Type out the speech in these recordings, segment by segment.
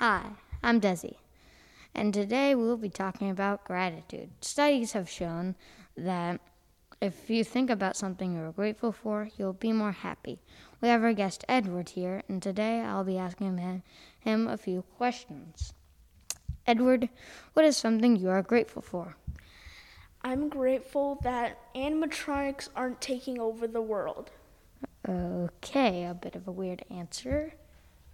Hi, I'm Desi, and today we'll be talking about gratitude. Studies have shown that if you think about something you're grateful for, you'll be more happy. We have our guest Edward here, and today I'll be asking him, him a few questions. Edward, what is something you are grateful for? I'm grateful that animatronics aren't taking over the world. Okay, a bit of a weird answer,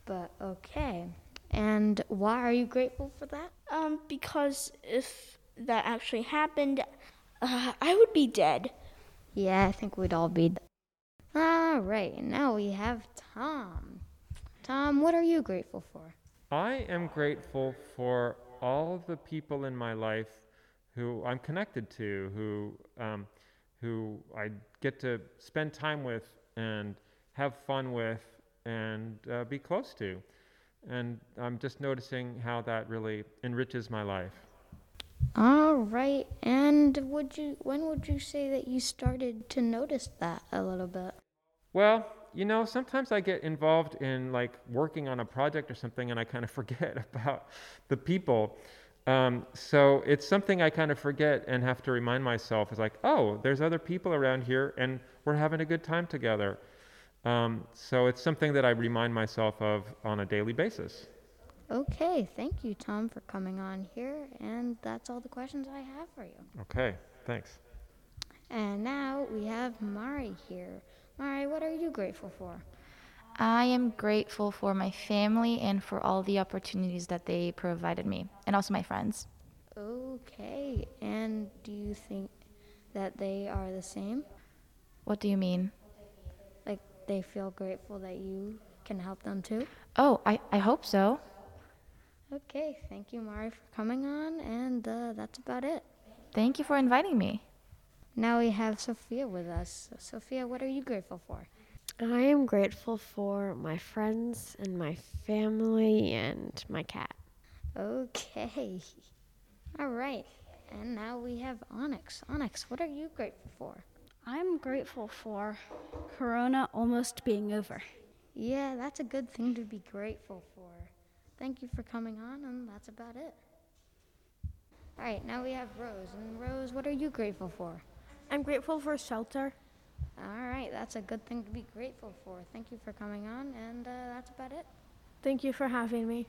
but okay. And why are you grateful for that? Um, because if that actually happened, uh, I would be dead. Yeah, I think we'd all be. All right, now we have Tom. Tom, what are you grateful for? I am grateful for all the people in my life who I'm connected to, who um, who I get to spend time with and have fun with and uh, be close to. And I'm just noticing how that really enriches my life. All right, and would you when would you say that you started to notice that a little bit? Well, you know, sometimes I get involved in like working on a project or something and I kind of forget about the people. Um, so it's something I kind of forget and have to remind myself It's like, oh, there's other people around here and we're having a good time together. Um, so it's something that I remind myself of on a daily basis. Okay, thank you, Tom, for coming on here, and that's all the questions I have for you. Okay, thanks. And now we have Mari here. Mari, what are you grateful for? I am grateful for my family and for all the opportunities that they provided me, and also my friends. Okay, and do you think that they are the same? What do you mean? Like they feel grateful that you can help them too? Oh, I, I hope so. Okay, thank you, Mari, for coming on, and uh, that's about it. Thank you for inviting me. Now we have Sofia with us. Sofia, what are you grateful for? I am grateful for my friends and my family and my cat. Okay. All right. And now we have Onyx. Onyx, what are you grateful for? I'm grateful for Corona almost being over. Yeah, that's a good thing to be grateful for. Thank you for coming on, and that's about it. All right, now we have Rose. And Rose, what are you grateful for? I'm grateful for shelter. All right, that's a good thing to be grateful for. Thank you for coming on, and uh, that's about it. Thank you for having me.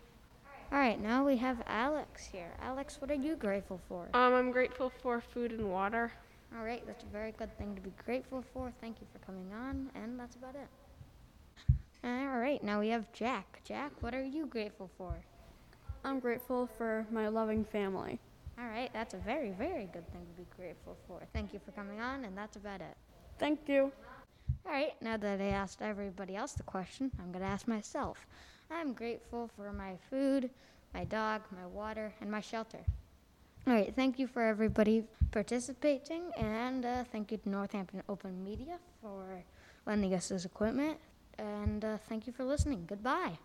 All right, now we have Alex here. Alex, what are you grateful for? Um, I'm grateful for food and water. All right, that's a very good thing to be grateful for. Thank you for coming on, and that's about it. All right, now we have Jack. Jack, what are you grateful for? I'm grateful for my loving family. All right, that's a very, very good thing to be grateful for. Thank you for coming on, and that's about it. Thank you. All right, now that I asked everybody else the question, I'm going to ask myself. I'm grateful for my food, my dog, my water, and my shelter. All right, thank you for everybody participating, and uh, thank you to Northampton Open Media for lending us this equipment. And uh, thank you for listening. Goodbye.